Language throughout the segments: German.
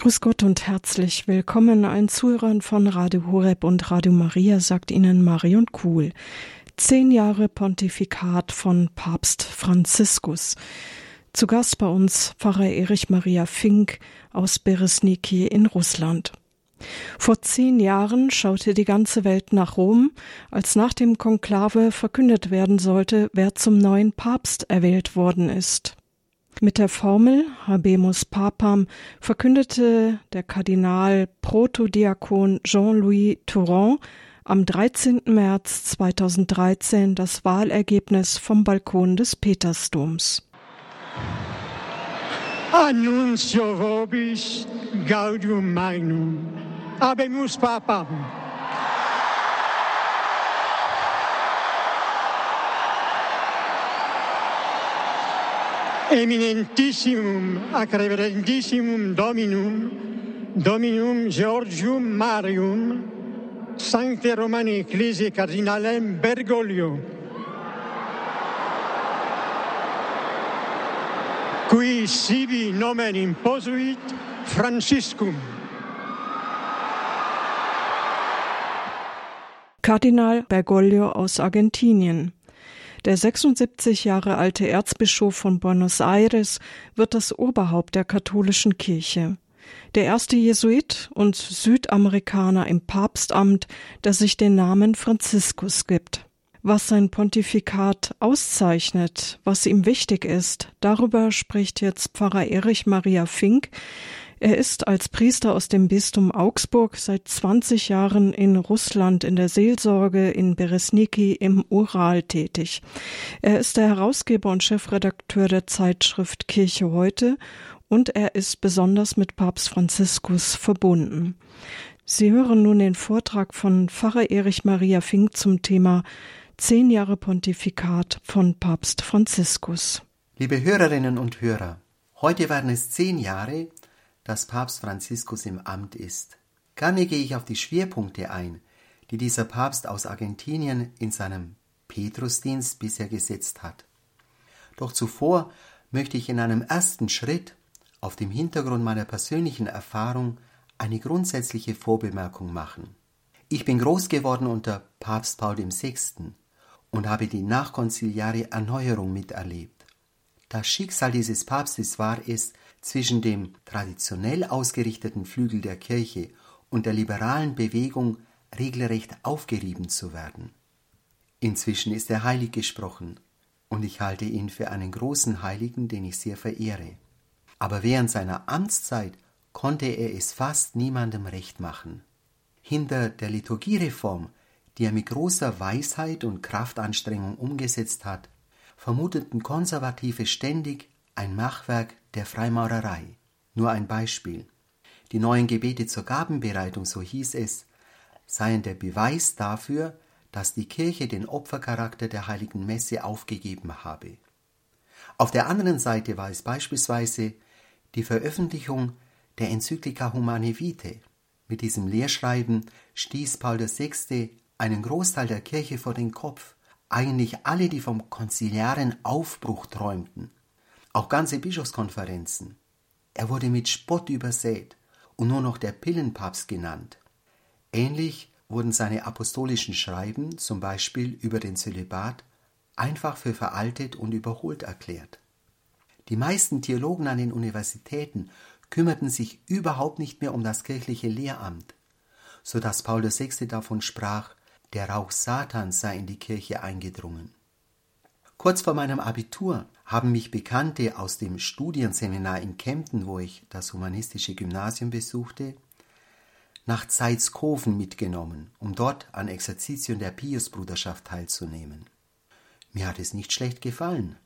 Grüß Gott und herzlich willkommen allen Zuhörern von Radio Horeb und Radio Maria, sagt Ihnen Marion Kuhl. Zehn Jahre Pontifikat von Papst Franziskus. Zu Gast bei uns Pfarrer Erich Maria Fink aus Beresniki in Russland. Vor zehn Jahren schaute die ganze Welt nach Rom, als nach dem Konklave verkündet werden sollte, wer zum neuen Papst erwählt worden ist. Mit der Formel Habemus Papam verkündete der Kardinal Protodiakon Jean-Louis Touron am 13. März 2013 das Wahlergebnis vom Balkon des Petersdoms. Annuncio vobis gaudium magnum. Habemus Papam. eminentissimum ac reverendissimum dominum dominum Georgium Marium sancte Romani Ecclesiae Cardinalem Bergoglio qui sibi nomen imposuit Franciscum. Kardinal Bergoglio aus Argentinien. Der 76 Jahre alte Erzbischof von Buenos Aires wird das Oberhaupt der katholischen Kirche. Der erste Jesuit und Südamerikaner im Papstamt, der sich den Namen Franziskus gibt. Was sein Pontifikat auszeichnet, was ihm wichtig ist, darüber spricht jetzt Pfarrer Erich Maria Fink, er ist als Priester aus dem Bistum Augsburg seit 20 Jahren in Russland in der Seelsorge in Beresniki im Ural tätig. Er ist der Herausgeber und Chefredakteur der Zeitschrift Kirche heute und er ist besonders mit Papst Franziskus verbunden. Sie hören nun den Vortrag von Pfarrer Erich Maria Fink zum Thema Zehn Jahre Pontifikat von Papst Franziskus. Liebe Hörerinnen und Hörer, heute werden es zehn Jahre, dass Papst Franziskus im Amt ist. Gerne gehe ich auf die Schwerpunkte ein, die dieser Papst aus Argentinien in seinem Petrusdienst bisher gesetzt hat. Doch zuvor möchte ich in einem ersten Schritt auf dem Hintergrund meiner persönlichen Erfahrung eine grundsätzliche Vorbemerkung machen. Ich bin groß geworden unter Papst Paul VI. und habe die nachkonziliare Erneuerung miterlebt. Das Schicksal dieses Papstes war es, zwischen dem traditionell ausgerichteten Flügel der Kirche und der liberalen Bewegung regelrecht aufgerieben zu werden. Inzwischen ist er heilig gesprochen, und ich halte ihn für einen großen Heiligen, den ich sehr verehre. Aber während seiner Amtszeit konnte er es fast niemandem recht machen. Hinter der Liturgiereform, die er mit großer Weisheit und Kraftanstrengung umgesetzt hat, vermuteten Konservative ständig ein Machwerk der Freimaurerei. Nur ein Beispiel. Die neuen Gebete zur Gabenbereitung, so hieß es, seien der Beweis dafür, dass die Kirche den Opfercharakter der heiligen Messe aufgegeben habe. Auf der anderen Seite war es beispielsweise die Veröffentlichung der Enzyklika Humane Vitae. Mit diesem Lehrschreiben stieß Paul VI. einen Großteil der Kirche vor den Kopf, eigentlich alle, die vom konziliaren Aufbruch träumten auch ganze Bischofskonferenzen. Er wurde mit Spott übersät und nur noch der Pillenpapst genannt. Ähnlich wurden seine apostolischen Schreiben, zum Beispiel über den Zölibat, einfach für veraltet und überholt erklärt. Die meisten Theologen an den Universitäten kümmerten sich überhaupt nicht mehr um das kirchliche Lehramt, so dass Paul VI. davon sprach, der Rauch Satans sei in die Kirche eingedrungen. Kurz vor meinem Abitur haben mich Bekannte aus dem Studienseminar in Kempten, wo ich das humanistische Gymnasium besuchte, nach Zeitskofen mitgenommen, um dort an Exerzitien der Piusbruderschaft teilzunehmen. Mir hat es nicht schlecht gefallen,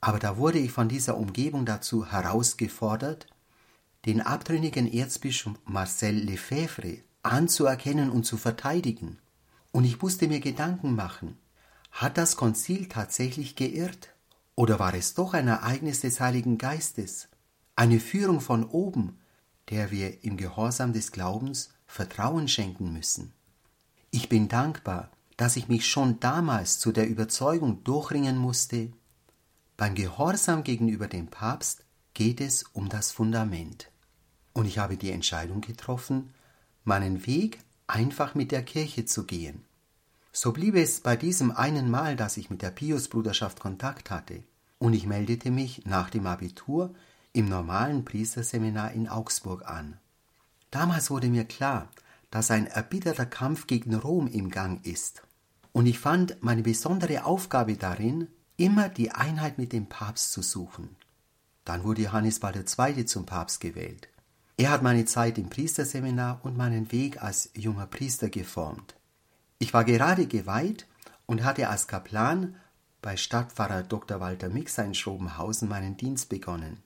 aber da wurde ich von dieser Umgebung dazu herausgefordert, den abtrünnigen Erzbischof Marcel Lefebvre anzuerkennen und zu verteidigen. Und ich musste mir Gedanken machen, hat das Konzil tatsächlich geirrt? Oder war es doch ein Ereignis des Heiligen Geistes, eine Führung von oben, der wir im Gehorsam des Glaubens Vertrauen schenken müssen? Ich bin dankbar, dass ich mich schon damals zu der Überzeugung durchringen musste, beim Gehorsam gegenüber dem Papst geht es um das Fundament. Und ich habe die Entscheidung getroffen, meinen Weg einfach mit der Kirche zu gehen. So blieb es bei diesem einen Mal, dass ich mit der Pius-Bruderschaft Kontakt hatte, und ich meldete mich nach dem Abitur im normalen Priesterseminar in Augsburg an. Damals wurde mir klar, dass ein erbitterter Kampf gegen Rom im Gang ist. Und ich fand meine besondere Aufgabe darin, immer die Einheit mit dem Papst zu suchen. Dann wurde Johannes Paul II. zum Papst gewählt. Er hat meine Zeit im Priesterseminar und meinen Weg als junger Priester geformt. Ich war gerade geweiht und hatte als Kaplan bei Stadtpfarrer Dr. Walter Mixer in Schrobenhausen meinen Dienst begonnen.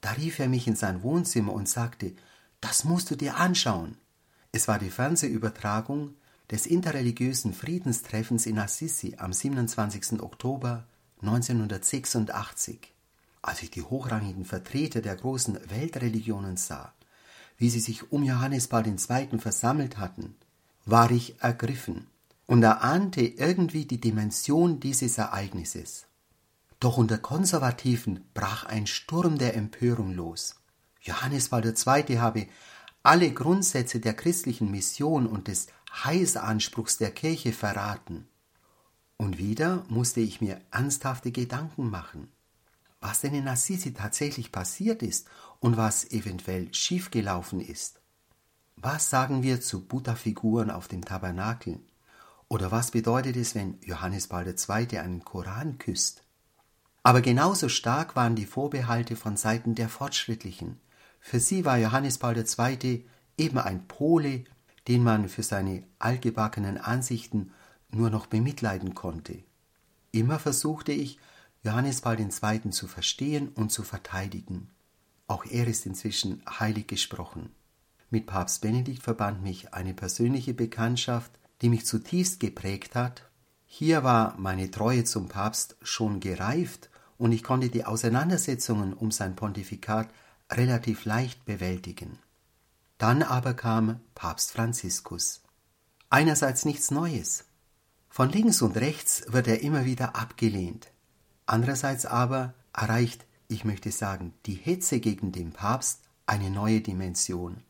Da rief er mich in sein Wohnzimmer und sagte, das musst du dir anschauen. Es war die Fernsehübertragung des interreligiösen Friedenstreffens in Assisi am 27. Oktober 1986. Als ich die hochrangigen Vertreter der großen Weltreligionen sah, wie sie sich um Johannes Paul II. versammelt hatten, war ich ergriffen und erahnte irgendwie die Dimension dieses Ereignisses. Doch unter Konservativen brach ein Sturm der Empörung los. Johannes Paul II. habe alle Grundsätze der christlichen Mission und des Heilsanspruchs der Kirche verraten. Und wieder musste ich mir ernsthafte Gedanken machen was denn in Assisi tatsächlich passiert ist und was eventuell schiefgelaufen ist. Was sagen wir zu Buddha-Figuren auf dem Tabernakel? Oder was bedeutet es, wenn Johannes Paul II. einen Koran küsst? Aber genauso stark waren die Vorbehalte von Seiten der Fortschrittlichen. Für sie war Johannes Paul II. eben ein Pole, den man für seine altgebackenen Ansichten nur noch bemitleiden konnte. Immer versuchte ich, Johannes Paul II. zu verstehen und zu verteidigen. Auch er ist inzwischen heilig gesprochen. Mit Papst Benedikt verband mich eine persönliche Bekanntschaft, die mich zutiefst geprägt hat. Hier war meine Treue zum Papst schon gereift und ich konnte die Auseinandersetzungen um sein Pontifikat relativ leicht bewältigen. Dann aber kam Papst Franziskus. Einerseits nichts Neues. Von links und rechts wird er immer wieder abgelehnt. Andererseits aber erreicht, ich möchte sagen, die Hetze gegen den Papst eine neue Dimension.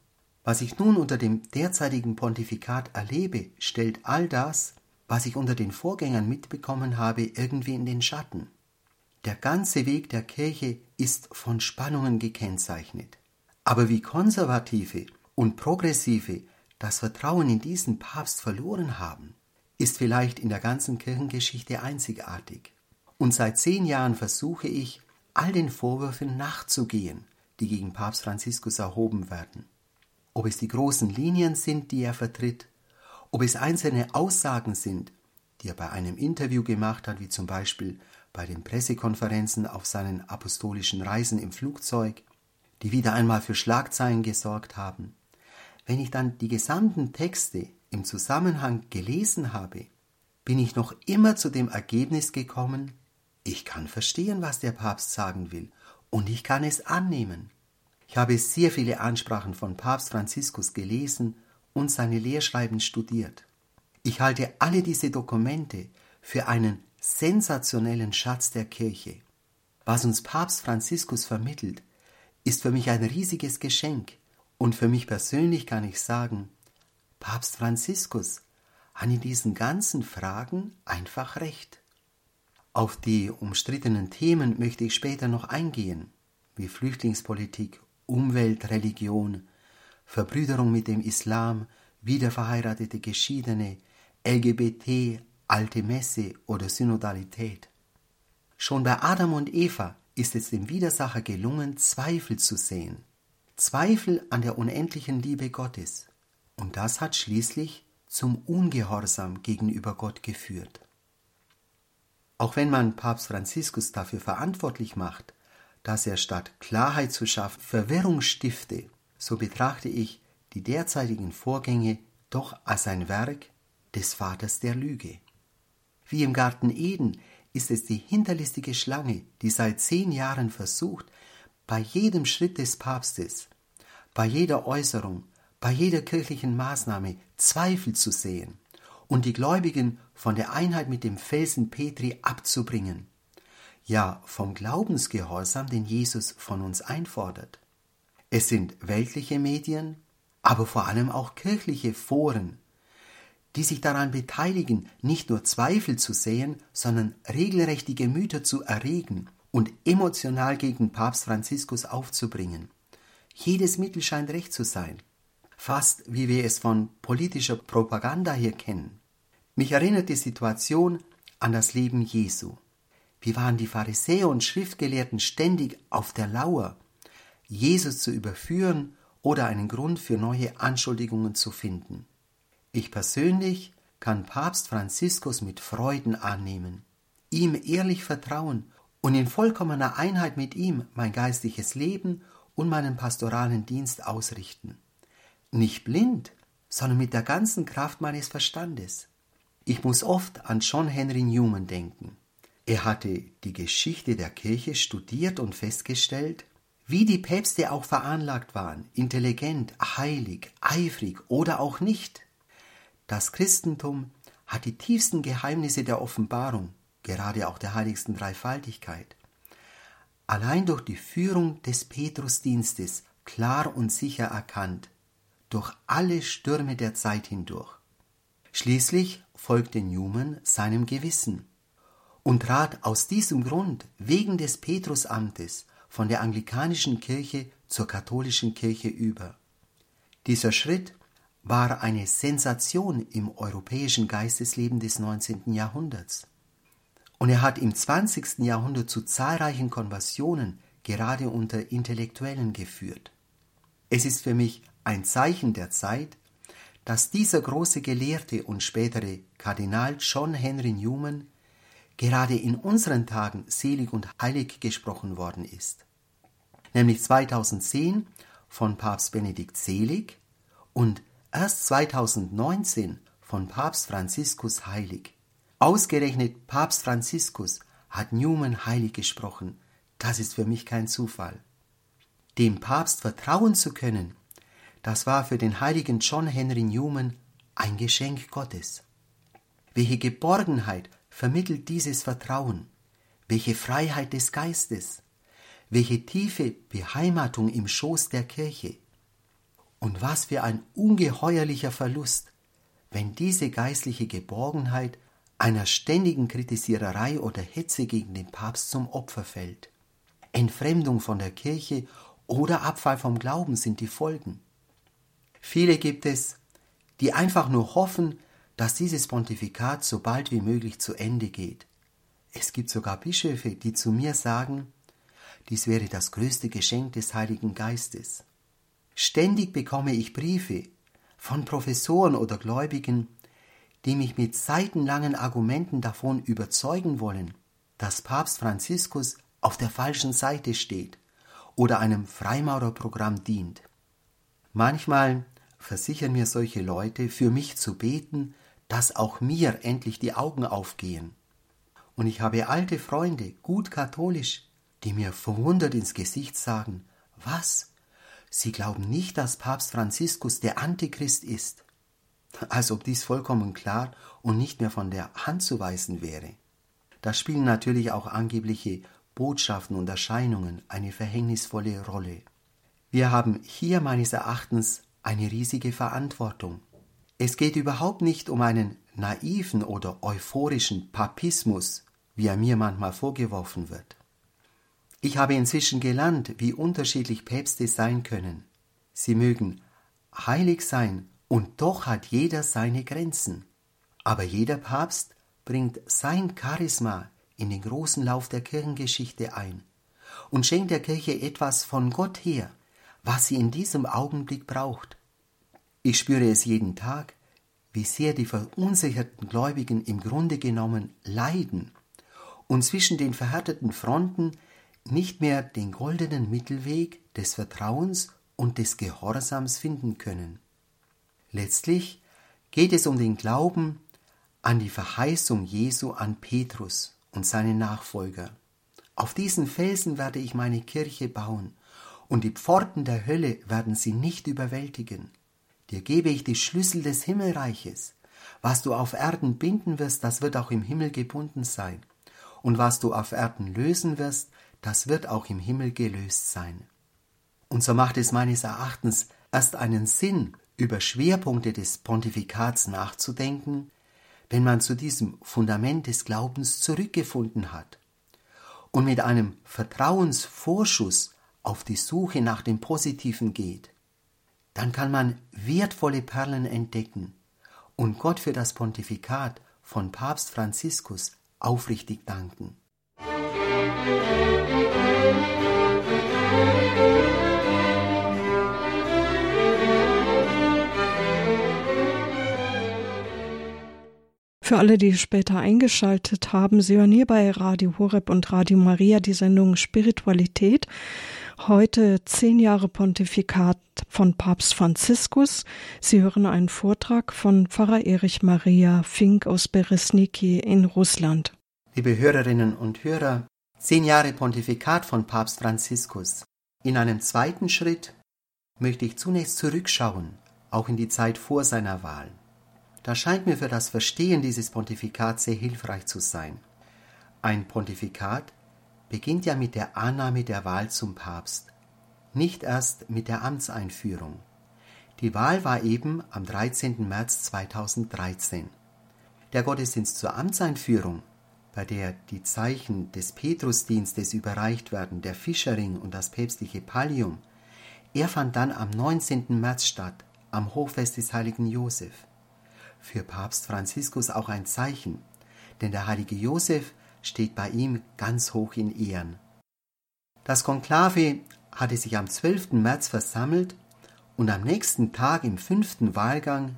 Was ich nun unter dem derzeitigen Pontifikat erlebe, stellt all das, was ich unter den Vorgängern mitbekommen habe, irgendwie in den Schatten. Der ganze Weg der Kirche ist von Spannungen gekennzeichnet. Aber wie Konservative und Progressive das Vertrauen in diesen Papst verloren haben, ist vielleicht in der ganzen Kirchengeschichte einzigartig. Und seit zehn Jahren versuche ich, all den Vorwürfen nachzugehen, die gegen Papst Franziskus erhoben werden. Ob es die großen Linien sind, die er vertritt, ob es einzelne Aussagen sind, die er bei einem Interview gemacht hat, wie zum Beispiel bei den Pressekonferenzen auf seinen apostolischen Reisen im Flugzeug, die wieder einmal für Schlagzeilen gesorgt haben. Wenn ich dann die gesamten Texte im Zusammenhang gelesen habe, bin ich noch immer zu dem Ergebnis gekommen, ich kann verstehen, was der Papst sagen will, und ich kann es annehmen. Ich habe sehr viele Ansprachen von Papst Franziskus gelesen und seine Lehrschreiben studiert. Ich halte alle diese Dokumente für einen sensationellen Schatz der Kirche. Was uns Papst Franziskus vermittelt, ist für mich ein riesiges Geschenk, und für mich persönlich kann ich sagen, Papst Franziskus hat in diesen ganzen Fragen einfach recht. Auf die umstrittenen Themen möchte ich später noch eingehen, wie Flüchtlingspolitik, Umwelt, Religion, Verbrüderung mit dem Islam, wiederverheiratete Geschiedene, LGBT, alte Messe oder Synodalität. Schon bei Adam und Eva ist es dem Widersacher gelungen, Zweifel zu sehen. Zweifel an der unendlichen Liebe Gottes. Und das hat schließlich zum Ungehorsam gegenüber Gott geführt. Auch wenn man Papst Franziskus dafür verantwortlich macht, dass er statt Klarheit zu schaffen Verwirrung stifte, so betrachte ich die derzeitigen Vorgänge doch als ein Werk des Vaters der Lüge. Wie im Garten Eden ist es die hinterlistige Schlange, die seit zehn Jahren versucht, bei jedem Schritt des Papstes, bei jeder Äußerung, bei jeder kirchlichen Maßnahme Zweifel zu sehen und die Gläubigen von der Einheit mit dem Felsen Petri abzubringen, ja vom Glaubensgehorsam, den Jesus von uns einfordert. Es sind weltliche Medien, aber vor allem auch kirchliche Foren, die sich daran beteiligen, nicht nur Zweifel zu sehen, sondern regelrecht die Gemüter zu erregen und emotional gegen Papst Franziskus aufzubringen. Jedes Mittel scheint recht zu sein, fast wie wir es von politischer Propaganda hier kennen. Mich erinnert die Situation an das Leben Jesu. Wie waren die Pharisäer und Schriftgelehrten ständig auf der Lauer, Jesus zu überführen oder einen Grund für neue Anschuldigungen zu finden. Ich persönlich kann Papst Franziskus mit Freuden annehmen, ihm ehrlich vertrauen und in vollkommener Einheit mit ihm mein geistliches Leben und meinen pastoralen Dienst ausrichten. Nicht blind, sondern mit der ganzen Kraft meines Verstandes. Ich muss oft an John Henry Newman denken. Er hatte die Geschichte der Kirche studiert und festgestellt, wie die Päpste auch veranlagt waren, intelligent, heilig, eifrig oder auch nicht. Das Christentum hat die tiefsten Geheimnisse der Offenbarung, gerade auch der heiligsten Dreifaltigkeit, allein durch die Führung des Petrusdienstes klar und sicher erkannt, durch alle Stürme der Zeit hindurch. Schließlich folgte Newman seinem Gewissen und trat aus diesem Grund wegen des Petrusamtes von der anglikanischen Kirche zur katholischen Kirche über. Dieser Schritt war eine Sensation im europäischen Geistesleben des 19. Jahrhunderts. Und er hat im 20. Jahrhundert zu zahlreichen Konversionen gerade unter Intellektuellen geführt. Es ist für mich ein Zeichen der Zeit, dass dieser große Gelehrte und spätere Kardinal John Henry Newman gerade in unseren Tagen selig und heilig gesprochen worden ist. Nämlich 2010 von Papst Benedikt Selig und erst 2019 von Papst Franziskus heilig. Ausgerechnet Papst Franziskus hat Newman heilig gesprochen. Das ist für mich kein Zufall. Dem Papst vertrauen zu können, das war für den heiligen John Henry Newman ein Geschenk Gottes. Welche Geborgenheit vermittelt dieses Vertrauen? Welche Freiheit des Geistes? Welche tiefe Beheimatung im Schoß der Kirche? Und was für ein ungeheuerlicher Verlust, wenn diese geistliche Geborgenheit einer ständigen Kritisiererei oder Hetze gegen den Papst zum Opfer fällt. Entfremdung von der Kirche oder Abfall vom Glauben sind die Folgen. Viele gibt es, die einfach nur hoffen, dass dieses Pontifikat so bald wie möglich zu Ende geht. Es gibt sogar Bischöfe, die zu mir sagen, dies wäre das größte Geschenk des Heiligen Geistes. Ständig bekomme ich Briefe von Professoren oder Gläubigen, die mich mit seitenlangen Argumenten davon überzeugen wollen, dass Papst Franziskus auf der falschen Seite steht oder einem Freimaurerprogramm dient. Manchmal versichern mir solche Leute, für mich zu beten, dass auch mir endlich die Augen aufgehen. Und ich habe alte Freunde, gut katholisch, die mir verwundert ins Gesicht sagen, was? Sie glauben nicht, dass Papst Franziskus der Antichrist ist, als ob dies vollkommen klar und nicht mehr von der Hand zu weisen wäre. Da spielen natürlich auch angebliche Botschaften und Erscheinungen eine verhängnisvolle Rolle. Wir haben hier meines Erachtens eine riesige Verantwortung. Es geht überhaupt nicht um einen naiven oder euphorischen Papismus, wie er mir manchmal vorgeworfen wird. Ich habe inzwischen gelernt, wie unterschiedlich Päpste sein können. Sie mögen heilig sein, und doch hat jeder seine Grenzen. Aber jeder Papst bringt sein Charisma in den großen Lauf der Kirchengeschichte ein und schenkt der Kirche etwas von Gott her, was sie in diesem Augenblick braucht. Ich spüre es jeden Tag, wie sehr die verunsicherten Gläubigen im Grunde genommen leiden und zwischen den verhärteten Fronten nicht mehr den goldenen Mittelweg des Vertrauens und des Gehorsams finden können. Letztlich geht es um den Glauben an die Verheißung Jesu an Petrus und seine Nachfolger. Auf diesen Felsen werde ich meine Kirche bauen, und die Pforten der Hölle werden sie nicht überwältigen. Dir gebe ich die Schlüssel des Himmelreiches. Was du auf Erden binden wirst, das wird auch im Himmel gebunden sein. Und was du auf Erden lösen wirst, das wird auch im Himmel gelöst sein. Und so macht es meines Erachtens erst einen Sinn, über Schwerpunkte des Pontifikats nachzudenken, wenn man zu diesem Fundament des Glaubens zurückgefunden hat und mit einem Vertrauensvorschuss auf die Suche nach dem Positiven geht, dann kann man wertvolle Perlen entdecken und Gott für das Pontifikat von Papst Franziskus aufrichtig danken. Für alle, die später eingeschaltet haben, Sie hören hier bei Radio Horeb und Radio Maria die Sendung Spiritualität. Heute zehn Jahre Pontifikat von Papst Franziskus. Sie hören einen Vortrag von Pfarrer Erich Maria Fink aus Beresniki in Russland. Liebe Hörerinnen und Hörer, zehn Jahre Pontifikat von Papst Franziskus. In einem zweiten Schritt möchte ich zunächst zurückschauen, auch in die Zeit vor seiner Wahl. Das scheint mir für das Verstehen dieses Pontifikats sehr hilfreich zu sein. Ein Pontifikat beginnt ja mit der Annahme der Wahl zum Papst, nicht erst mit der Amtseinführung. Die Wahl war eben am 13. März 2013. Der Gottesdienst zur Amtseinführung, bei der die Zeichen des Petrusdienstes überreicht werden, der Fischerring und das päpstliche Pallium, er fand dann am 19. März statt, am Hochfest des heiligen Josef für Papst Franziskus auch ein Zeichen, denn der heilige Josef steht bei ihm ganz hoch in Ehren. Das Konklave hatte sich am 12. März versammelt und am nächsten Tag im fünften Wahlgang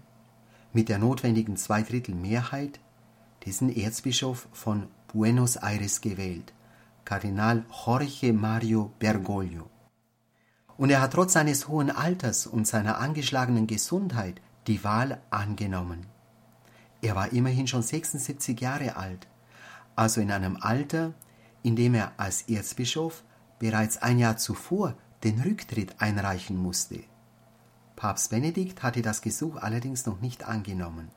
mit der notwendigen Zweidrittelmehrheit diesen Erzbischof von Buenos Aires gewählt, Kardinal Jorge Mario Bergoglio. Und er hat trotz seines hohen Alters und seiner angeschlagenen Gesundheit die Wahl angenommen. Er war immerhin schon 76 Jahre alt, also in einem Alter, in dem er als Erzbischof bereits ein Jahr zuvor den Rücktritt einreichen musste. Papst Benedikt hatte das Gesuch allerdings noch nicht angenommen.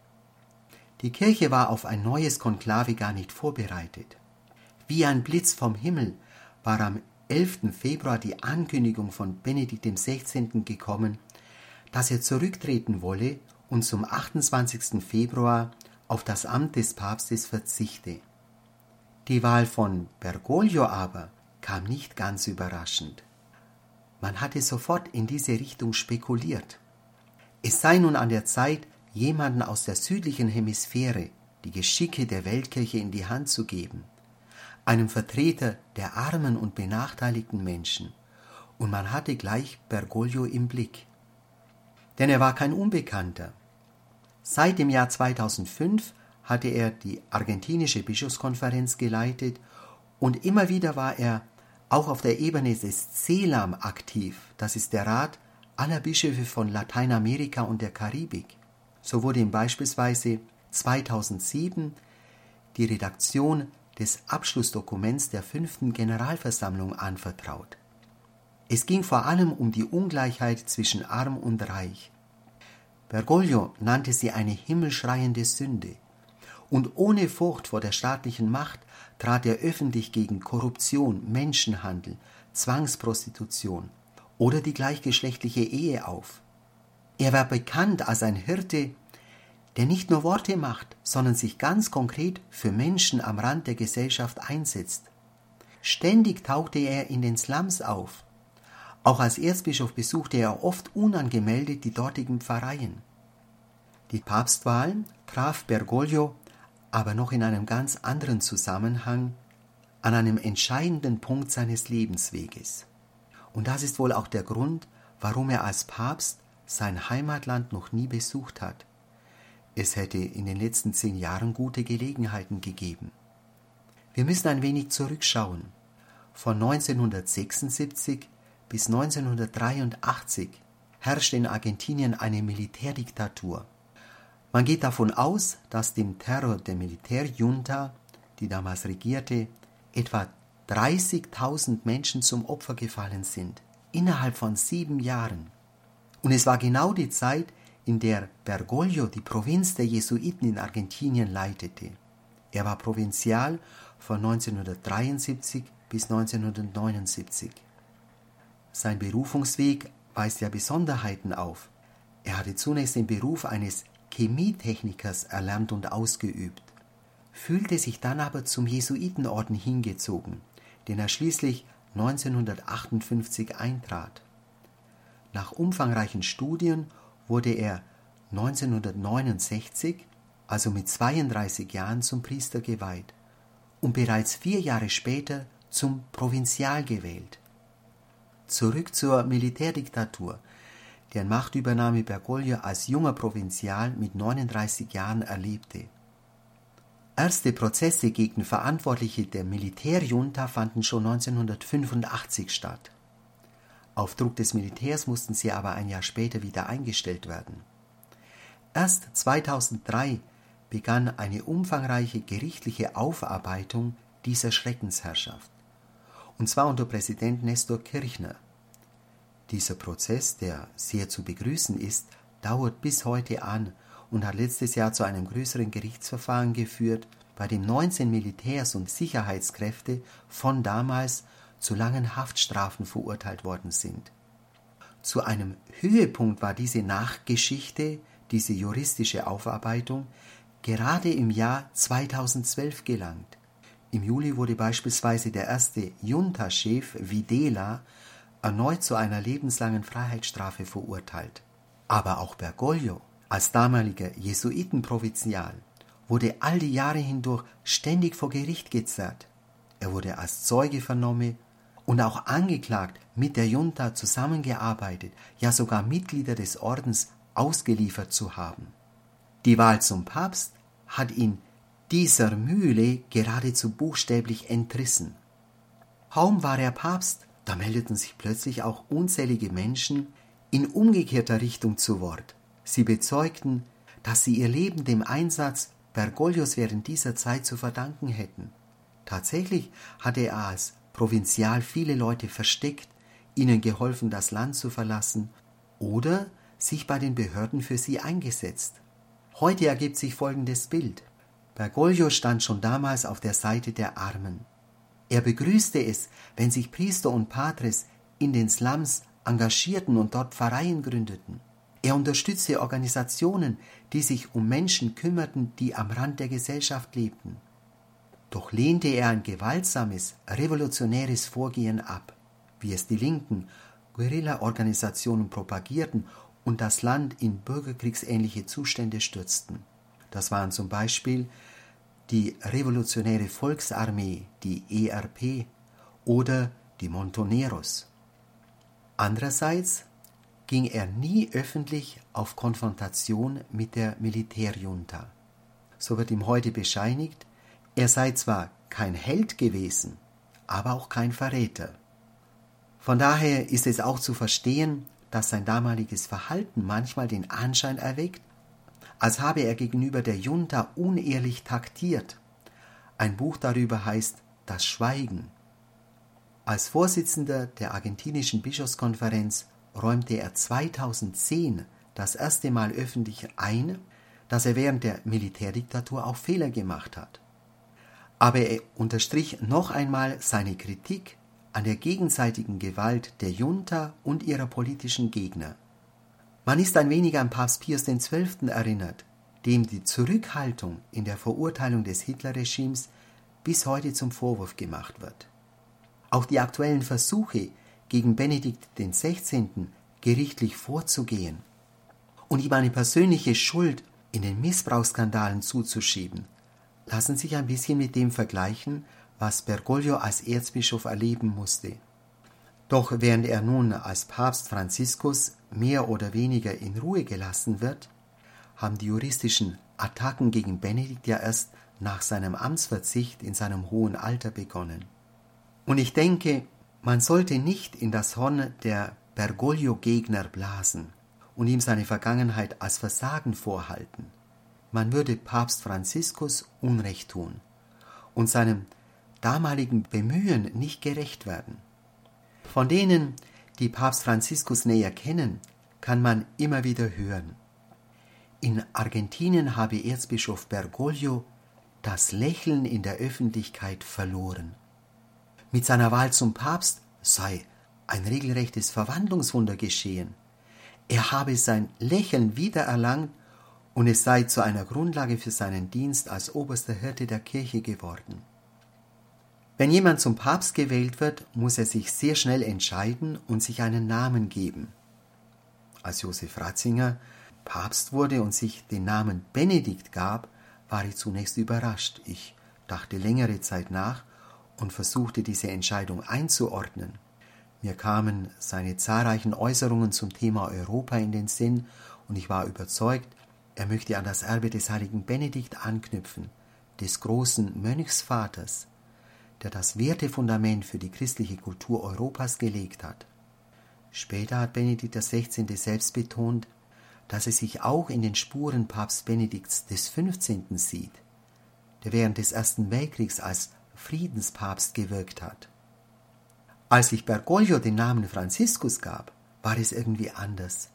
Die Kirche war auf ein neues Konklave gar nicht vorbereitet. Wie ein Blitz vom Himmel war am 11. Februar die Ankündigung von Benedikt XVI. gekommen, dass er zurücktreten wolle und zum 28. Februar auf das Amt des Papstes verzichte. Die Wahl von Bergoglio aber kam nicht ganz überraschend. Man hatte sofort in diese Richtung spekuliert. Es sei nun an der Zeit, jemanden aus der südlichen Hemisphäre die Geschicke der Weltkirche in die Hand zu geben, einem Vertreter der armen und benachteiligten Menschen, und man hatte gleich Bergoglio im Blick. Denn er war kein Unbekannter. Seit dem Jahr 2005 hatte er die argentinische Bischofskonferenz geleitet und immer wieder war er auch auf der Ebene des CELAM aktiv, das ist der Rat aller Bischöfe von Lateinamerika und der Karibik. So wurde ihm beispielsweise 2007 die Redaktion des Abschlussdokuments der fünften Generalversammlung anvertraut. Es ging vor allem um die Ungleichheit zwischen arm und reich, Bergoglio nannte sie eine himmelschreiende Sünde. Und ohne Furcht vor der staatlichen Macht trat er öffentlich gegen Korruption, Menschenhandel, Zwangsprostitution oder die gleichgeschlechtliche Ehe auf. Er war bekannt als ein Hirte, der nicht nur Worte macht, sondern sich ganz konkret für Menschen am Rand der Gesellschaft einsetzt. Ständig tauchte er in den Slums auf, auch als Erzbischof besuchte er oft unangemeldet die dortigen Pfarreien. Die Papstwahl traf Bergoglio aber noch in einem ganz anderen Zusammenhang an einem entscheidenden Punkt seines Lebensweges. Und das ist wohl auch der Grund, warum er als Papst sein Heimatland noch nie besucht hat. Es hätte in den letzten zehn Jahren gute Gelegenheiten gegeben. Wir müssen ein wenig zurückschauen. Von 1976 bis 1983 herrschte in Argentinien eine Militärdiktatur. Man geht davon aus, dass dem Terror der Militärjunta, die damals regierte, etwa 30.000 Menschen zum Opfer gefallen sind, innerhalb von sieben Jahren. Und es war genau die Zeit, in der Bergoglio die Provinz der Jesuiten in Argentinien leitete. Er war Provinzial von 1973 bis 1979. Sein Berufungsweg weist ja Besonderheiten auf. Er hatte zunächst den Beruf eines Chemietechnikers erlernt und ausgeübt, fühlte sich dann aber zum Jesuitenorden hingezogen, den er schließlich 1958 eintrat. Nach umfangreichen Studien wurde er 1969, also mit 32 Jahren, zum Priester geweiht und bereits vier Jahre später zum Provinzial gewählt. Zurück zur Militärdiktatur, deren Machtübernahme Bergoglio als junger Provinzial mit 39 Jahren erlebte. Erste Prozesse gegen Verantwortliche der Militärjunta fanden schon 1985 statt. Auf Druck des Militärs mussten sie aber ein Jahr später wieder eingestellt werden. Erst 2003 begann eine umfangreiche gerichtliche Aufarbeitung dieser Schreckensherrschaft und zwar unter Präsident Nestor Kirchner. Dieser Prozess, der sehr zu begrüßen ist, dauert bis heute an und hat letztes Jahr zu einem größeren Gerichtsverfahren geführt, bei dem 19 Militärs und Sicherheitskräfte von damals zu langen Haftstrafen verurteilt worden sind. Zu einem Höhepunkt war diese Nachgeschichte, diese juristische Aufarbeitung, gerade im Jahr 2012 gelangt. Im Juli wurde beispielsweise der erste Junta-Chef Videla erneut zu einer lebenslangen Freiheitsstrafe verurteilt. Aber auch Bergoglio, als damaliger Jesuitenprovinzial, wurde all die Jahre hindurch ständig vor Gericht gezerrt. Er wurde als Zeuge vernommen und auch angeklagt, mit der Junta zusammengearbeitet, ja sogar Mitglieder des Ordens ausgeliefert zu haben. Die Wahl zum Papst hat ihn dieser Mühle geradezu buchstäblich entrissen. Kaum war er Papst, da meldeten sich plötzlich auch unzählige Menschen in umgekehrter Richtung zu Wort. Sie bezeugten, dass sie ihr Leben dem Einsatz Bergoglios während dieser Zeit zu verdanken hätten. Tatsächlich hatte er als Provinzial viele Leute versteckt, ihnen geholfen, das Land zu verlassen oder sich bei den Behörden für sie eingesetzt. Heute ergibt sich folgendes Bild. Bergoglio stand schon damals auf der Seite der Armen. Er begrüßte es, wenn sich Priester und Patres in den Slums engagierten und dort Pfarreien gründeten. Er unterstützte Organisationen, die sich um Menschen kümmerten, die am Rand der Gesellschaft lebten. Doch lehnte er ein gewaltsames, revolutionäres Vorgehen ab, wie es die linken Guerilla-Organisationen propagierten und das Land in bürgerkriegsähnliche Zustände stürzten. Das waren zum Beispiel die Revolutionäre Volksarmee, die ERP, oder die Montoneros. Andererseits ging er nie öffentlich auf Konfrontation mit der Militärjunta. So wird ihm heute bescheinigt, er sei zwar kein Held gewesen, aber auch kein Verräter. Von daher ist es auch zu verstehen, dass sein damaliges Verhalten manchmal den Anschein erweckt, als habe er gegenüber der Junta unehrlich taktiert. Ein Buch darüber heißt Das Schweigen. Als Vorsitzender der argentinischen Bischofskonferenz räumte er 2010 das erste Mal öffentlich ein, dass er während der Militärdiktatur auch Fehler gemacht hat. Aber er unterstrich noch einmal seine Kritik an der gegenseitigen Gewalt der Junta und ihrer politischen Gegner. Man ist ein wenig an Papst Pius XII. erinnert, dem die Zurückhaltung in der Verurteilung des Hitlerregimes bis heute zum Vorwurf gemacht wird. Auch die aktuellen Versuche, gegen Benedikt XVI. gerichtlich vorzugehen und ihm eine persönliche Schuld in den Missbrauchsskandalen zuzuschieben, lassen sich ein bisschen mit dem vergleichen, was Bergoglio als Erzbischof erleben musste. Doch während er nun als Papst Franziskus mehr oder weniger in Ruhe gelassen wird, haben die juristischen Attacken gegen Benedikt ja erst nach seinem Amtsverzicht in seinem hohen Alter begonnen. Und ich denke, man sollte nicht in das Horn der Bergoglio-Gegner blasen und ihm seine Vergangenheit als Versagen vorhalten. Man würde Papst Franziskus Unrecht tun und seinem damaligen Bemühen nicht gerecht werden. Von denen, die Papst Franziskus näher kennen, kann man immer wieder hören. In Argentinien habe Erzbischof Bergoglio das Lächeln in der Öffentlichkeit verloren. Mit seiner Wahl zum Papst sei ein regelrechtes Verwandlungswunder geschehen. Er habe sein Lächeln wiedererlangt und es sei zu einer Grundlage für seinen Dienst als oberster Hirte der Kirche geworden. Wenn jemand zum Papst gewählt wird, muss er sich sehr schnell entscheiden und sich einen Namen geben. Als Josef Ratzinger Papst wurde und sich den Namen Benedikt gab, war ich zunächst überrascht. Ich dachte längere Zeit nach und versuchte diese Entscheidung einzuordnen. Mir kamen seine zahlreichen Äußerungen zum Thema Europa in den Sinn und ich war überzeugt, er möchte an das Erbe des heiligen Benedikt anknüpfen, des großen Mönchsvaters, der das Wertefundament für die christliche Kultur Europas gelegt hat. Später hat Benedikt XVI. selbst betont, dass er sich auch in den Spuren Papst Benedikts XV. sieht, der während des Ersten Weltkriegs als Friedenspapst gewirkt hat. Als sich Bergoglio den Namen Franziskus gab, war es irgendwie anders.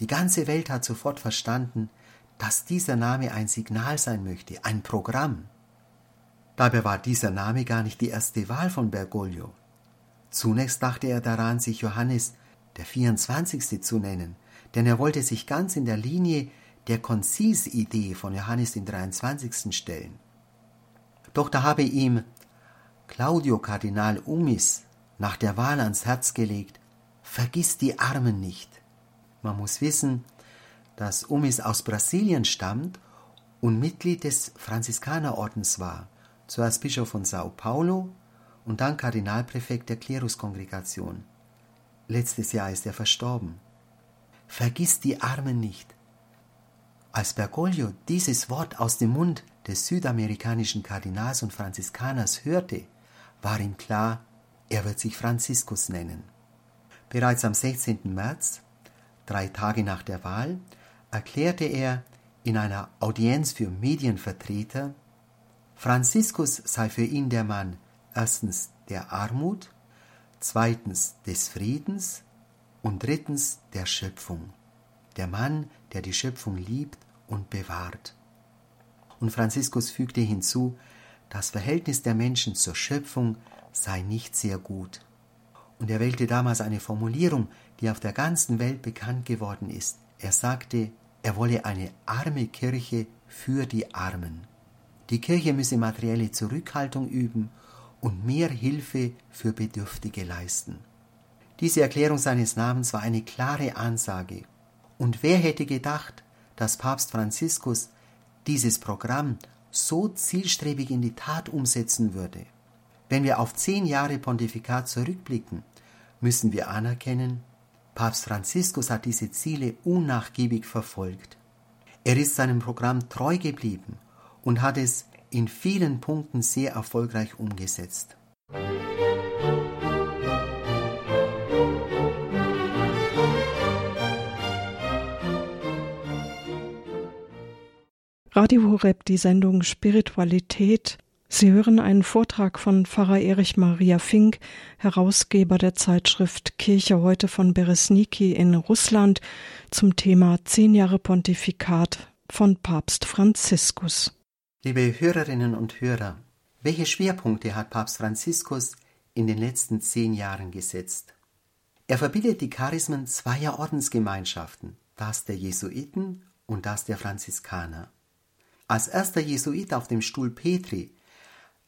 Die ganze Welt hat sofort verstanden, dass dieser Name ein Signal sein möchte, ein Programm. Dabei war dieser Name gar nicht die erste Wahl von Bergoglio. Zunächst dachte er daran, sich Johannes der 24. zu nennen, denn er wollte sich ganz in der Linie der Konzilsidee von Johannes den 23. stellen. Doch da habe ihm Claudio Kardinal Umis nach der Wahl ans Herz gelegt, vergiss die Armen nicht. Man muss wissen, dass Umis aus Brasilien stammt und Mitglied des Franziskanerordens war, zuerst Bischof von Sao Paulo und dann Kardinalpräfekt der Kleruskongregation. Letztes Jahr ist er verstorben. Vergiss die Armen nicht. Als Bergoglio dieses Wort aus dem Mund des südamerikanischen Kardinals und Franziskaners hörte, war ihm klar, er wird sich Franziskus nennen. Bereits am 16. März, drei Tage nach der Wahl, erklärte er in einer Audienz für Medienvertreter, Franziskus sei für ihn der Mann erstens der Armut, zweitens des Friedens und drittens der Schöpfung. Der Mann, der die Schöpfung liebt und bewahrt. Und Franziskus fügte hinzu, das Verhältnis der Menschen zur Schöpfung sei nicht sehr gut. Und er wählte damals eine Formulierung, die auf der ganzen Welt bekannt geworden ist. Er sagte, er wolle eine arme Kirche für die Armen. Die Kirche müsse materielle Zurückhaltung üben und mehr Hilfe für Bedürftige leisten. Diese Erklärung seines Namens war eine klare Ansage. Und wer hätte gedacht, dass Papst Franziskus dieses Programm so zielstrebig in die Tat umsetzen würde? Wenn wir auf zehn Jahre Pontifikat zurückblicken, müssen wir anerkennen, Papst Franziskus hat diese Ziele unnachgiebig verfolgt. Er ist seinem Programm treu geblieben und hat es in vielen Punkten sehr erfolgreich umgesetzt. Radio Horeb, die Sendung Spiritualität. Sie hören einen Vortrag von Pfarrer Erich Maria Fink, Herausgeber der Zeitschrift Kirche heute von Beresniki in Russland, zum Thema Zehn Jahre Pontifikat von Papst Franziskus. Liebe Hörerinnen und Hörer, welche Schwerpunkte hat Papst Franziskus in den letzten zehn Jahren gesetzt? Er verbindet die Charismen zweier Ordensgemeinschaften, das der Jesuiten und das der Franziskaner. Als erster Jesuit auf dem Stuhl Petri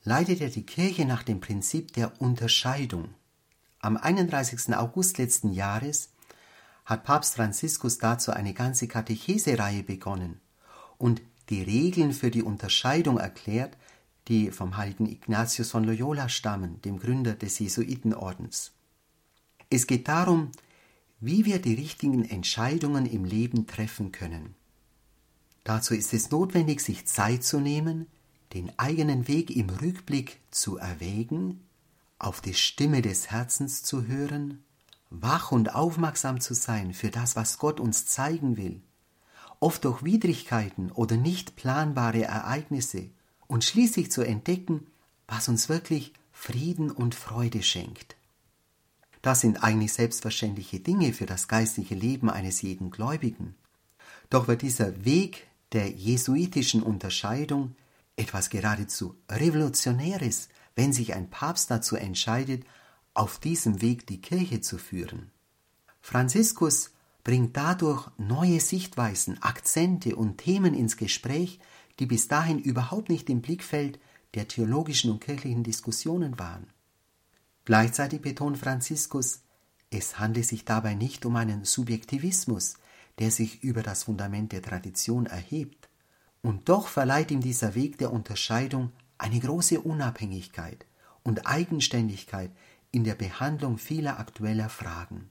leitet er die Kirche nach dem Prinzip der Unterscheidung. Am 31. August letzten Jahres hat Papst Franziskus dazu eine ganze Katechesereihe begonnen und die Regeln für die Unterscheidung erklärt, die vom heiligen Ignatius von Loyola stammen, dem Gründer des Jesuitenordens. Es geht darum, wie wir die richtigen Entscheidungen im Leben treffen können. Dazu ist es notwendig, sich Zeit zu nehmen, den eigenen Weg im Rückblick zu erwägen, auf die Stimme des Herzens zu hören, wach und aufmerksam zu sein für das, was Gott uns zeigen will, oft durch Widrigkeiten oder nicht planbare Ereignisse und schließlich zu entdecken, was uns wirklich Frieden und Freude schenkt. Das sind eigentlich selbstverständliche Dinge für das geistliche Leben eines jeden Gläubigen. Doch wird dieser Weg der jesuitischen Unterscheidung etwas geradezu Revolutionäres, wenn sich ein Papst dazu entscheidet, auf diesem Weg die Kirche zu führen. Franziskus bringt dadurch neue Sichtweisen, Akzente und Themen ins Gespräch, die bis dahin überhaupt nicht im Blickfeld der theologischen und kirchlichen Diskussionen waren. Gleichzeitig betont Franziskus, es handle sich dabei nicht um einen Subjektivismus, der sich über das Fundament der Tradition erhebt, und doch verleiht ihm dieser Weg der Unterscheidung eine große Unabhängigkeit und Eigenständigkeit in der Behandlung vieler aktueller Fragen.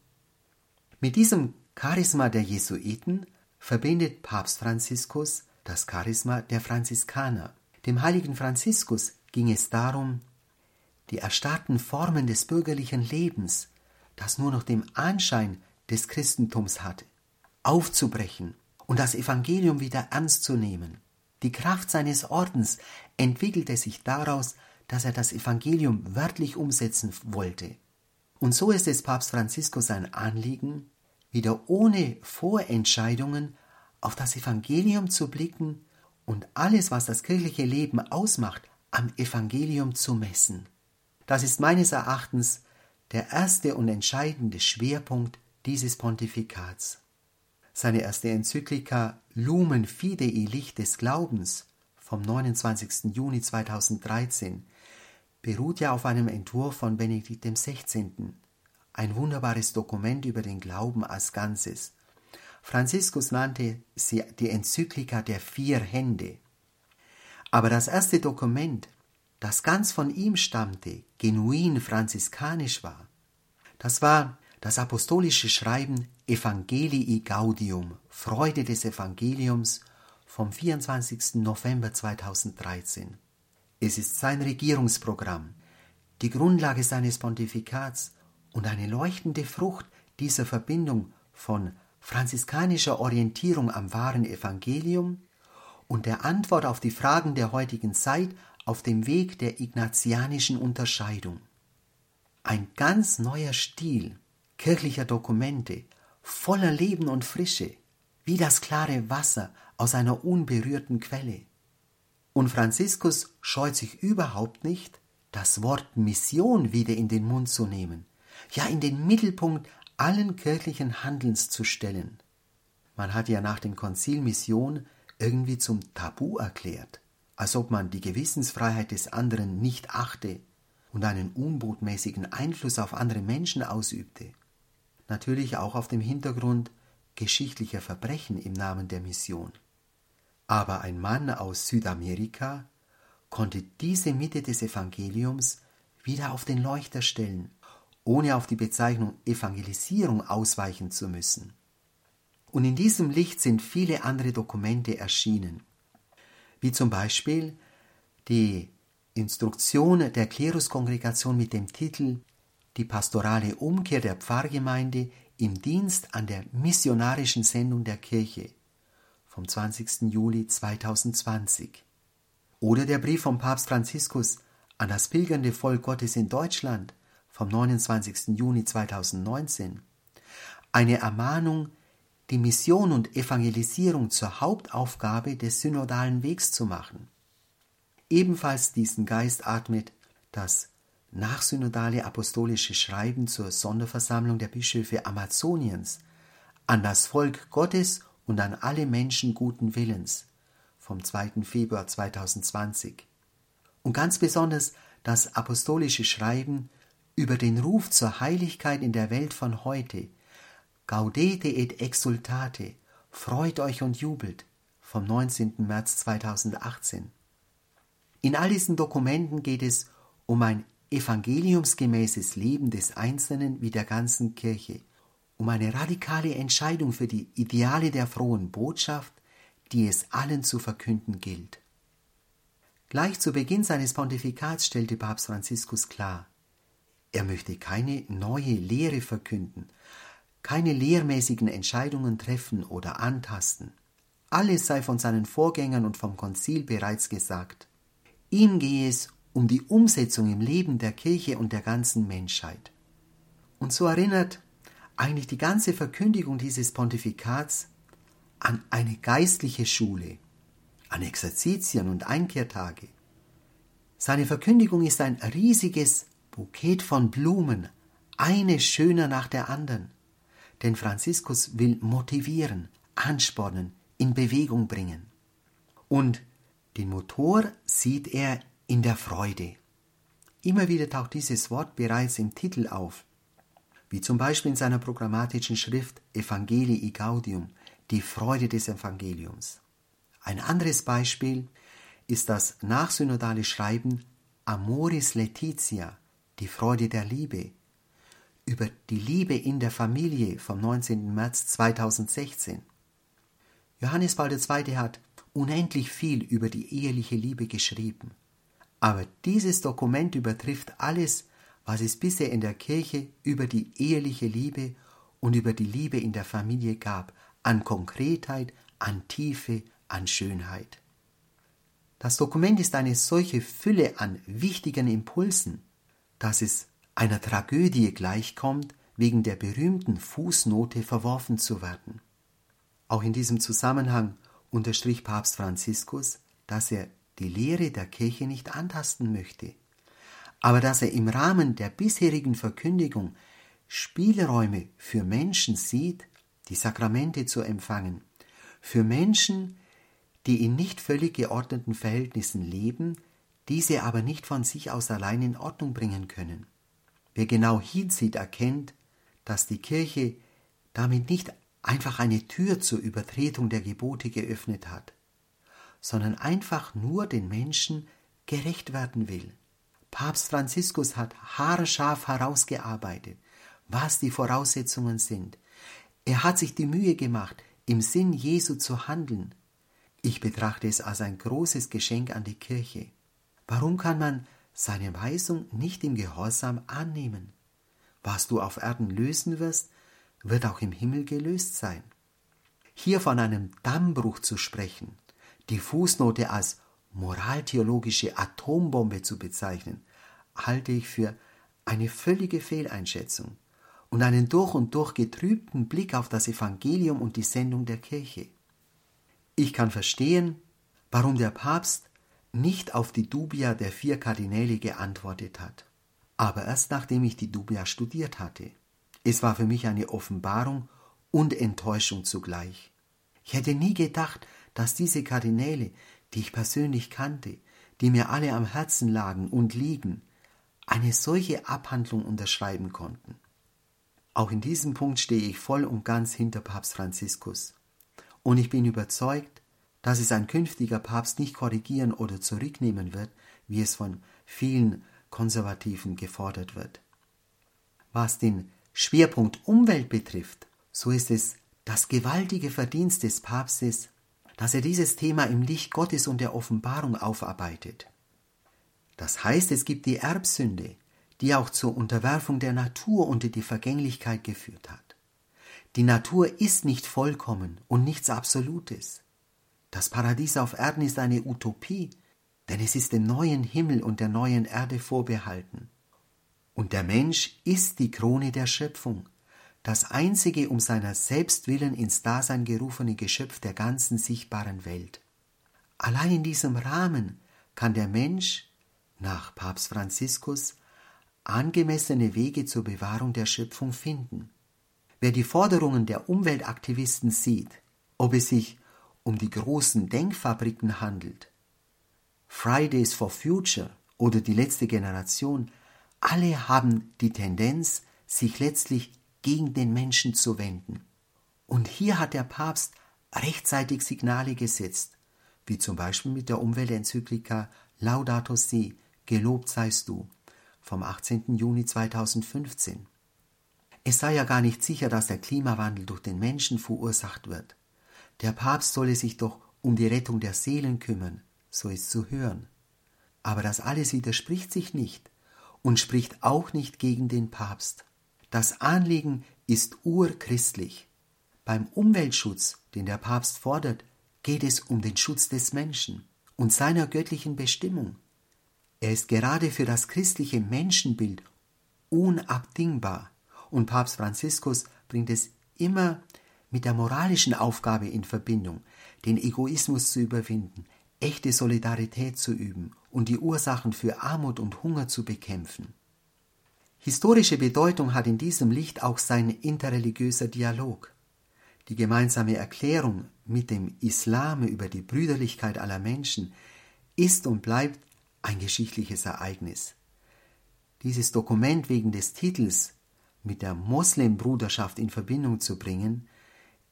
Mit diesem Charisma der Jesuiten verbindet Papst Franziskus das Charisma der Franziskaner. Dem heiligen Franziskus ging es darum, die erstarrten Formen des bürgerlichen Lebens, das nur noch den Anschein des Christentums hatte, aufzubrechen und das Evangelium wieder ernst zu nehmen. Die Kraft seines Ordens entwickelte sich daraus, dass er das Evangelium wörtlich umsetzen wollte. Und so ist es Papst Franziskus sein Anliegen, wieder ohne Vorentscheidungen auf das Evangelium zu blicken und alles, was das kirchliche Leben ausmacht, am Evangelium zu messen. Das ist meines Erachtens der erste und entscheidende Schwerpunkt dieses Pontifikats. Seine erste Enzyklika Lumen Fidei Licht des Glaubens vom 29. Juni 2013 beruht ja auf einem Entwurf von Benedikt XVI. Ein wunderbares Dokument über den Glauben als Ganzes. Franziskus nannte sie die Enzyklika der vier Hände. Aber das erste Dokument, das ganz von ihm stammte, genuin franziskanisch war, das war das apostolische Schreiben Evangelii Gaudium, Freude des Evangeliums vom 24. November 2013. Es ist sein Regierungsprogramm, die Grundlage seines Pontifikats und eine leuchtende Frucht dieser Verbindung von franziskanischer Orientierung am wahren Evangelium und der Antwort auf die Fragen der heutigen Zeit auf dem Weg der ignatianischen Unterscheidung. Ein ganz neuer Stil kirchlicher Dokumente, voller Leben und Frische, wie das klare Wasser aus einer unberührten Quelle. Und Franziskus scheut sich überhaupt nicht, das Wort Mission wieder in den Mund zu nehmen, ja in den Mittelpunkt allen kirchlichen Handelns zu stellen. Man hat ja nach dem Konzil Mission irgendwie zum Tabu erklärt, als ob man die Gewissensfreiheit des anderen nicht achte und einen unbotmäßigen Einfluss auf andere Menschen ausübte. Natürlich auch auf dem Hintergrund geschichtlicher Verbrechen im Namen der Mission. Aber ein Mann aus Südamerika konnte diese Mitte des Evangeliums wieder auf den Leuchter stellen, ohne auf die Bezeichnung Evangelisierung ausweichen zu müssen. Und in diesem Licht sind viele andere Dokumente erschienen, wie zum Beispiel die Instruktion der Kleruskongregation mit dem Titel Die pastorale Umkehr der Pfarrgemeinde im Dienst an der missionarischen Sendung der Kirche vom 20. Juli 2020. Oder der Brief vom Papst Franziskus an das pilgernde Volk Gottes in Deutschland vom 29. Juni 2019. Eine Ermahnung, die Mission und Evangelisierung zur Hauptaufgabe des synodalen Wegs zu machen. Ebenfalls diesen Geist atmet das nachsynodale apostolische Schreiben zur Sonderversammlung der Bischöfe Amazoniens an das Volk Gottes und an alle Menschen guten Willens vom 2. Februar 2020 und ganz besonders das apostolische Schreiben über den Ruf zur Heiligkeit in der Welt von heute Gaudete et exultate, freut euch und jubelt vom 19. März 2018. In all diesen Dokumenten geht es um ein evangeliumsgemäßes Leben des Einzelnen wie der ganzen Kirche um eine radikale Entscheidung für die Ideale der frohen Botschaft, die es allen zu verkünden gilt. Gleich zu Beginn seines Pontifikats stellte Papst Franziskus klar, er möchte keine neue Lehre verkünden, keine lehrmäßigen Entscheidungen treffen oder antasten. Alles sei von seinen Vorgängern und vom Konzil bereits gesagt. Ihm gehe es um die Umsetzung im Leben der Kirche und der ganzen Menschheit. Und so erinnert eigentlich die ganze Verkündigung dieses Pontifikats an eine geistliche Schule, an Exerzitien und Einkehrtage. Seine Verkündigung ist ein riesiges Bouquet von Blumen, eine schöner nach der anderen. Denn Franziskus will motivieren, anspornen, in Bewegung bringen. Und den Motor sieht er in der Freude. Immer wieder taucht dieses Wort bereits im Titel auf, wie zum Beispiel in seiner programmatischen Schrift Evangelii Gaudium, die Freude des Evangeliums. Ein anderes Beispiel ist das nachsynodale Schreiben Amoris Laetitia, die Freude der Liebe, über die Liebe in der Familie vom 19. März 2016. Johannes Paul II. hat unendlich viel über die eheliche Liebe geschrieben. Aber dieses Dokument übertrifft alles, was es bisher in der Kirche über die eheliche Liebe und über die Liebe in der Familie gab, an Konkretheit, an Tiefe, an Schönheit. Das Dokument ist eine solche Fülle an wichtigen Impulsen, dass es einer Tragödie gleichkommt, wegen der berühmten Fußnote verworfen zu werden. Auch in diesem Zusammenhang unterstrich Papst Franziskus, dass er die Lehre der Kirche nicht antasten möchte, aber dass er im Rahmen der bisherigen Verkündigung Spielräume für Menschen sieht, die Sakramente zu empfangen, für Menschen, die in nicht völlig geordneten Verhältnissen leben, diese aber nicht von sich aus allein in Ordnung bringen können. Wer genau hinsieht, erkennt, dass die Kirche damit nicht einfach eine Tür zur Übertretung der Gebote geöffnet hat, sondern einfach nur den Menschen gerecht werden will. Papst Franziskus hat haarscharf herausgearbeitet, was die Voraussetzungen sind. Er hat sich die Mühe gemacht, im Sinn Jesu zu handeln. Ich betrachte es als ein großes Geschenk an die Kirche. Warum kann man seine Weisung nicht im Gehorsam annehmen? Was du auf Erden lösen wirst, wird auch im Himmel gelöst sein. Hier von einem Dammbruch zu sprechen, die Fußnote als moraltheologische Atombombe zu bezeichnen, halte ich für eine völlige Fehleinschätzung und einen durch und durch getrübten Blick auf das Evangelium und die Sendung der Kirche. Ich kann verstehen, warum der Papst nicht auf die Dubia der vier Kardinäle geantwortet hat, aber erst nachdem ich die Dubia studiert hatte. Es war für mich eine Offenbarung und Enttäuschung zugleich. Ich hätte nie gedacht, dass diese Kardinäle, die ich persönlich kannte, die mir alle am Herzen lagen und liegen, eine solche Abhandlung unterschreiben konnten. Auch in diesem Punkt stehe ich voll und ganz hinter Papst Franziskus. Und ich bin überzeugt, dass es ein künftiger Papst nicht korrigieren oder zurücknehmen wird, wie es von vielen Konservativen gefordert wird. Was den Schwerpunkt Umwelt betrifft, so ist es das gewaltige Verdienst des Papstes, dass er dieses Thema im Licht Gottes und der Offenbarung aufarbeitet. Das heißt, es gibt die Erbsünde, die auch zur Unterwerfung der Natur unter die Vergänglichkeit geführt hat. Die Natur ist nicht vollkommen und nichts Absolutes. Das Paradies auf Erden ist eine Utopie, denn es ist dem neuen Himmel und der neuen Erde vorbehalten. Und der Mensch ist die Krone der Schöpfung, das einzige um seiner selbst willen ins Dasein gerufene Geschöpf der ganzen sichtbaren Welt. Allein in diesem Rahmen kann der Mensch, nach Papst Franziskus, angemessene Wege zur Bewahrung der Schöpfung finden. Wer die Forderungen der Umweltaktivisten sieht, ob es sich um die großen Denkfabriken handelt, Fridays for Future oder die letzte Generation, alle haben die Tendenz, sich letztlich gegen den Menschen zu wenden. Und hier hat der Papst rechtzeitig Signale gesetzt, wie zum Beispiel mit der Umweltenzyklika Laudato Si, gelobt seist du, vom 18. Juni 2015. Es sei ja gar nicht sicher, dass der Klimawandel durch den Menschen verursacht wird. Der Papst solle sich doch um die Rettung der Seelen kümmern, so ist zu hören. Aber das alles widerspricht sich nicht und spricht auch nicht gegen den Papst. Das Anliegen ist urchristlich. Beim Umweltschutz, den der Papst fordert, geht es um den Schutz des Menschen und seiner göttlichen Bestimmung. Er ist gerade für das christliche Menschenbild unabdingbar und Papst Franziskus bringt es immer mit der moralischen Aufgabe in Verbindung, den Egoismus zu überwinden, echte Solidarität zu üben und die Ursachen für Armut und Hunger zu bekämpfen. Historische Bedeutung hat in diesem Licht auch sein interreligiöser Dialog. Die gemeinsame Erklärung mit dem Islam über die Brüderlichkeit aller Menschen ist und bleibt ein geschichtliches Ereignis. Dieses Dokument wegen des Titels mit der Moslembruderschaft in Verbindung zu bringen,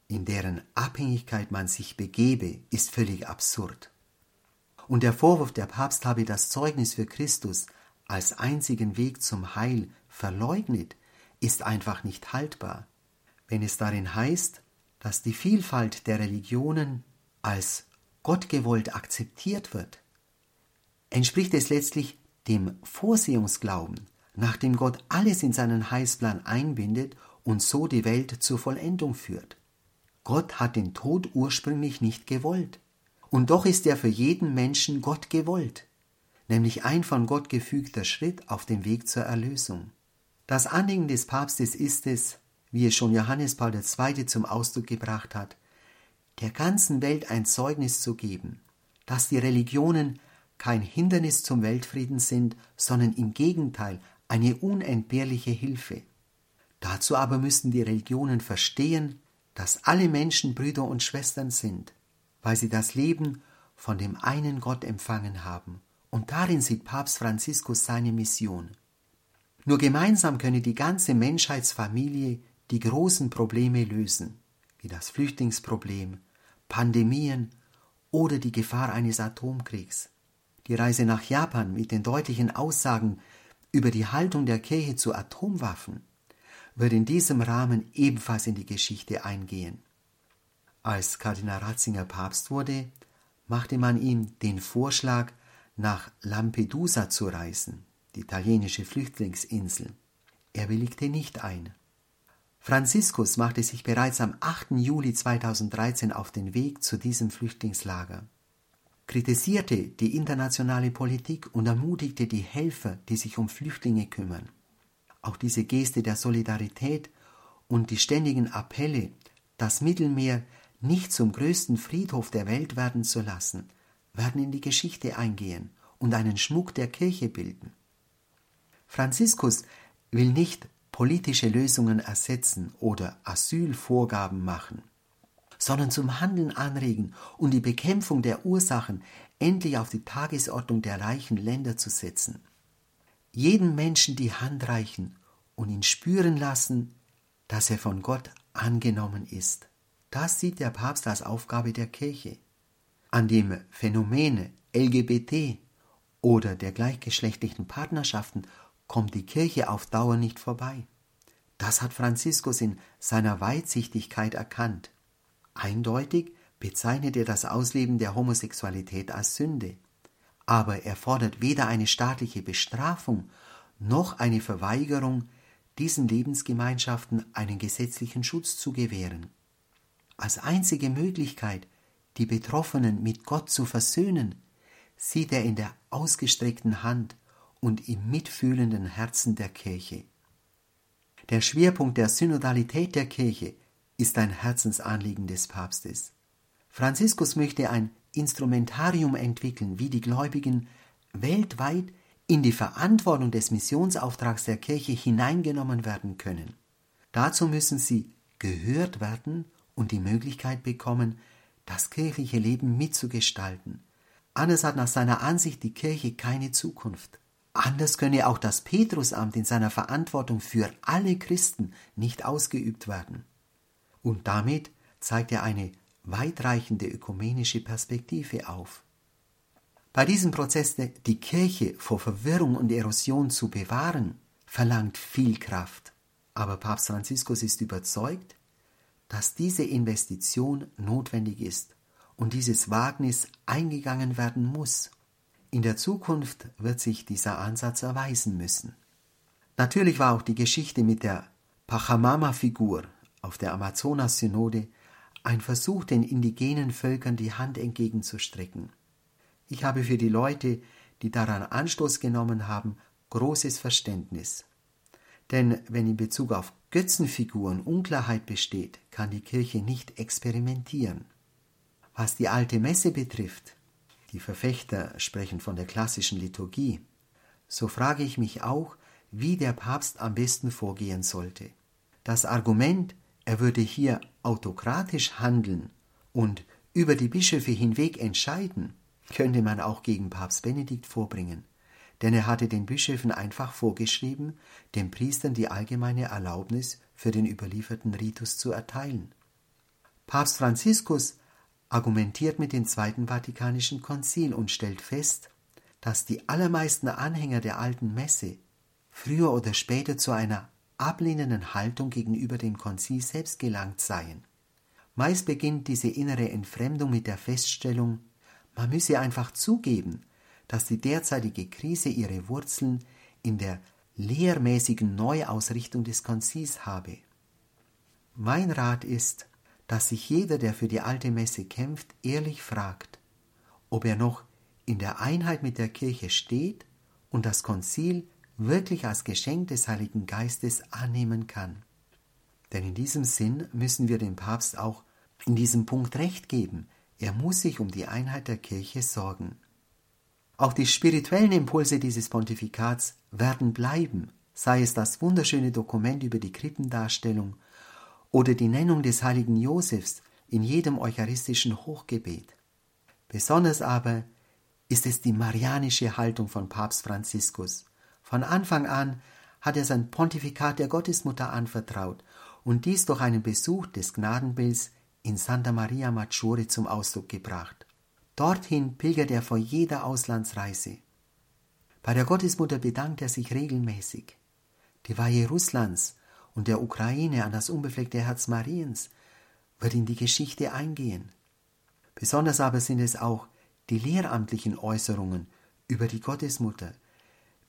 in deren Abhängigkeit man sich begebe, ist völlig absurd. Und der Vorwurf, der Papst habe das Zeugnis für Christus als einzigen Weg zum Heil verleugnet, ist einfach nicht haltbar. Wenn es darin heißt, dass die Vielfalt der Religionen als gottgewollt akzeptiert wird, entspricht es letztlich dem Vorsehungsglauben, nach dem Gott alles in seinen Heilsplan einbindet und so die Welt zur Vollendung führt. Gott hat den Tod ursprünglich nicht gewollt. Und doch ist er für jeden Menschen Gott gewollt, nämlich ein von Gott gefügter Schritt auf dem Weg zur Erlösung. Das Anliegen des Papstes ist es, wie es schon Johannes Paul II. zum Ausdruck gebracht hat, der ganzen Welt ein Zeugnis zu geben, dass die Religionen kein Hindernis zum Weltfrieden sind, sondern im Gegenteil eine unentbehrliche Hilfe. Dazu aber müssen die Religionen verstehen, dass alle Menschen Brüder und Schwestern sind, weil sie das Leben von dem einen Gott empfangen haben. Und darin sieht Papst Franziskus seine Mission. Nur gemeinsam könne die ganze Menschheitsfamilie die großen Probleme lösen, wie das Flüchtlingsproblem, Pandemien oder die Gefahr eines Atomkriegs. Die Reise nach Japan mit den deutlichen Aussagen über die Haltung der Kirche zu Atomwaffen wird in diesem Rahmen ebenfalls in die Geschichte eingehen. Als Kardinal Ratzinger Papst wurde, machte man ihm den Vorschlag, nach Lampedusa zu reisen, die italienische Flüchtlingsinsel. Er willigte nicht ein. Franziskus machte sich bereits am 8. Juli 2013 auf den Weg zu diesem Flüchtlingslager, kritisierte die internationale Politik und ermutigte die Helfer, die sich um Flüchtlinge kümmern. Auch diese Geste der Solidarität und die ständigen Appelle, das Mittelmeer nicht zum größten Friedhof der Welt werden zu lassen, werden in die Geschichte eingehen und einen Schmuck der Kirche bilden. Franziskus will nicht politische Lösungen ersetzen oder Asylvorgaben machen, sondern zum Handeln anregen und die Bekämpfung der Ursachen endlich auf die Tagesordnung der reichen Länder zu setzen jedem Menschen die Hand reichen und ihn spüren lassen, dass er von Gott angenommen ist. Das sieht der Papst als Aufgabe der Kirche. An dem Phänomen LGBT oder der gleichgeschlechtlichen Partnerschaften kommt die Kirche auf Dauer nicht vorbei. Das hat Franziskus in seiner Weitsichtigkeit erkannt. Eindeutig bezeichnet er das Ausleben der Homosexualität als Sünde aber er fordert weder eine staatliche Bestrafung noch eine Verweigerung, diesen Lebensgemeinschaften einen gesetzlichen Schutz zu gewähren. Als einzige Möglichkeit, die Betroffenen mit Gott zu versöhnen, sieht er in der ausgestreckten Hand und im mitfühlenden Herzen der Kirche. Der Schwerpunkt der Synodalität der Kirche ist ein Herzensanliegen des Papstes. Franziskus möchte ein Instrumentarium entwickeln, wie die Gläubigen weltweit in die Verantwortung des Missionsauftrags der Kirche hineingenommen werden können. Dazu müssen sie gehört werden und die Möglichkeit bekommen, das kirchliche Leben mitzugestalten. Anders hat nach seiner Ansicht die Kirche keine Zukunft. Anders könne auch das Petrusamt in seiner Verantwortung für alle Christen nicht ausgeübt werden. Und damit zeigt er eine weitreichende ökumenische Perspektive auf. Bei diesem Prozess, die Kirche vor Verwirrung und Erosion zu bewahren, verlangt viel Kraft. Aber Papst Franziskus ist überzeugt, dass diese Investition notwendig ist und dieses Wagnis eingegangen werden muss. In der Zukunft wird sich dieser Ansatz erweisen müssen. Natürlich war auch die Geschichte mit der Pachamama-Figur auf der Amazonas-Synode ein Versuch, den indigenen Völkern die Hand entgegenzustrecken. Ich habe für die Leute, die daran Anstoß genommen haben, großes Verständnis. Denn wenn in Bezug auf Götzenfiguren Unklarheit besteht, kann die Kirche nicht experimentieren. Was die alte Messe betrifft, die Verfechter sprechen von der klassischen Liturgie, so frage ich mich auch, wie der Papst am besten vorgehen sollte. Das Argument, er würde hier autokratisch handeln und über die Bischöfe hinweg entscheiden, könnte man auch gegen Papst Benedikt vorbringen, denn er hatte den Bischöfen einfach vorgeschrieben, den Priestern die allgemeine Erlaubnis für den überlieferten Ritus zu erteilen. Papst Franziskus argumentiert mit dem Zweiten Vatikanischen Konzil und stellt fest, dass die allermeisten Anhänger der alten Messe früher oder später zu einer ablehnenden Haltung gegenüber dem Konzil selbst gelangt seien. Meist beginnt diese innere Entfremdung mit der Feststellung, man müsse einfach zugeben, dass die derzeitige Krise ihre Wurzeln in der lehrmäßigen Neuausrichtung des Konzils habe. Mein Rat ist, dass sich jeder, der für die alte Messe kämpft, ehrlich fragt, ob er noch in der Einheit mit der Kirche steht und das Konzil wirklich als Geschenk des Heiligen Geistes annehmen kann. Denn in diesem Sinn müssen wir dem Papst auch in diesem Punkt recht geben. Er muss sich um die Einheit der Kirche sorgen. Auch die spirituellen Impulse dieses Pontifikats werden bleiben, sei es das wunderschöne Dokument über die Krippendarstellung oder die Nennung des heiligen Josefs in jedem eucharistischen Hochgebet. Besonders aber ist es die marianische Haltung von Papst Franziskus. Von Anfang an hat er sein Pontifikat der Gottesmutter anvertraut und dies durch einen Besuch des Gnadenbilds in Santa Maria Maggiore zum Ausdruck gebracht. Dorthin pilgert er vor jeder Auslandsreise. Bei der Gottesmutter bedankt er sich regelmäßig. Die Weihe Russlands und der Ukraine an das unbefleckte Herz Mariens wird in die Geschichte eingehen. Besonders aber sind es auch die lehramtlichen Äußerungen über die Gottesmutter,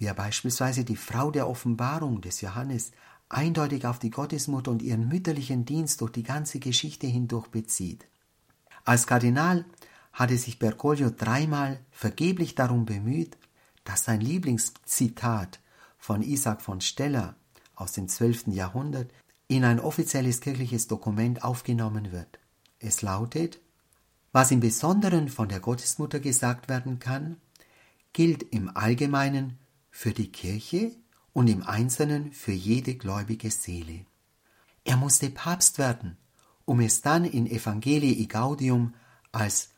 wie er beispielsweise die Frau der Offenbarung des Johannes eindeutig auf die Gottesmutter und ihren mütterlichen Dienst durch die ganze Geschichte hindurch bezieht. Als Kardinal hatte sich Bergoglio dreimal vergeblich darum bemüht, dass sein Lieblingszitat von Isaac von Steller aus dem 12. Jahrhundert in ein offizielles kirchliches Dokument aufgenommen wird. Es lautet, was im Besonderen von der Gottesmutter gesagt werden kann, gilt im Allgemeinen für die Kirche und im Einzelnen für jede gläubige Seele. Er musste Papst werden, um es dann in Evangelii Gaudium als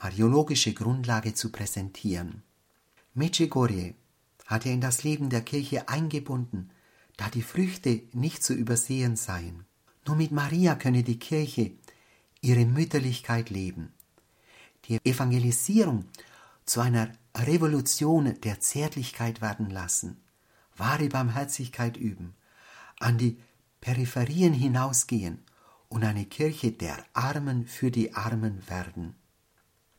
mariologische Grundlage zu präsentieren. Medjugorje hat er in das Leben der Kirche eingebunden, da die Früchte nicht zu übersehen seien. Nur mit Maria könne die Kirche ihre Mütterlichkeit leben. Die Evangelisierung zu einer Revolution der Zärtlichkeit werden lassen, wahre Barmherzigkeit üben, an die Peripherien hinausgehen und eine Kirche der Armen für die Armen werden.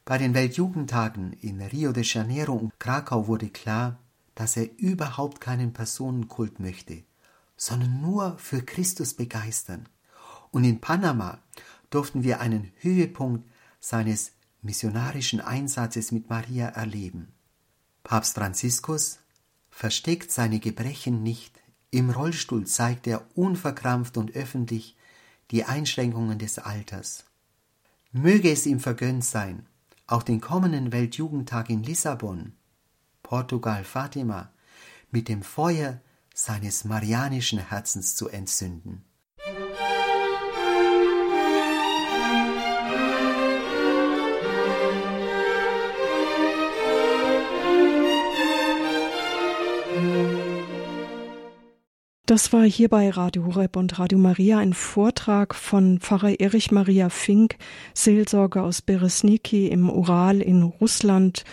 Bei den Weltjugendtagen in Rio de Janeiro und Krakau wurde klar, dass er überhaupt keinen Personenkult möchte, sondern nur für Christus begeistern. Und in Panama durften wir einen Höhepunkt seines missionarischen Einsatzes mit Maria erleben. Papst Franziskus versteckt seine Gebrechen nicht, im Rollstuhl zeigt er unverkrampft und öffentlich die Einschränkungen des Alters. Möge es ihm vergönnt sein, auch den kommenden Weltjugendtag in Lissabon, Portugal Fatima, mit dem Feuer seines marianischen Herzens zu entzünden. Das war hier bei Radio Horeb und Radio Maria ein Vortrag von Pfarrer Erich Maria Fink, Seelsorger aus Beresniki im Ural in Russland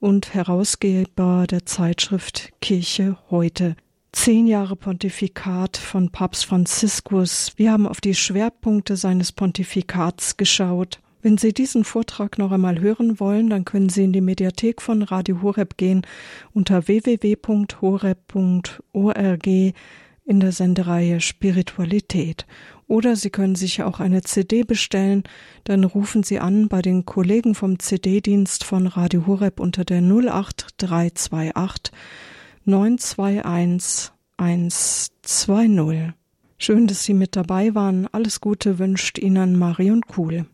und Herausgeber der Zeitschrift Kirche heute. Zehn Jahre Pontifikat von Papst Franziskus. Wir haben auf die Schwerpunkte seines Pontifikats geschaut. Wenn Sie diesen Vortrag noch einmal hören wollen, dann können Sie in die Mediathek von Radio Horeb gehen unter www.horeb.org in der Sendereihe Spiritualität. Oder Sie können sich auch eine CD bestellen, dann rufen Sie an bei den Kollegen vom CD-Dienst von Radio Horeb unter der 08328 921 120. Schön, dass Sie mit dabei waren. Alles Gute wünscht Ihnen Marion Kuhl.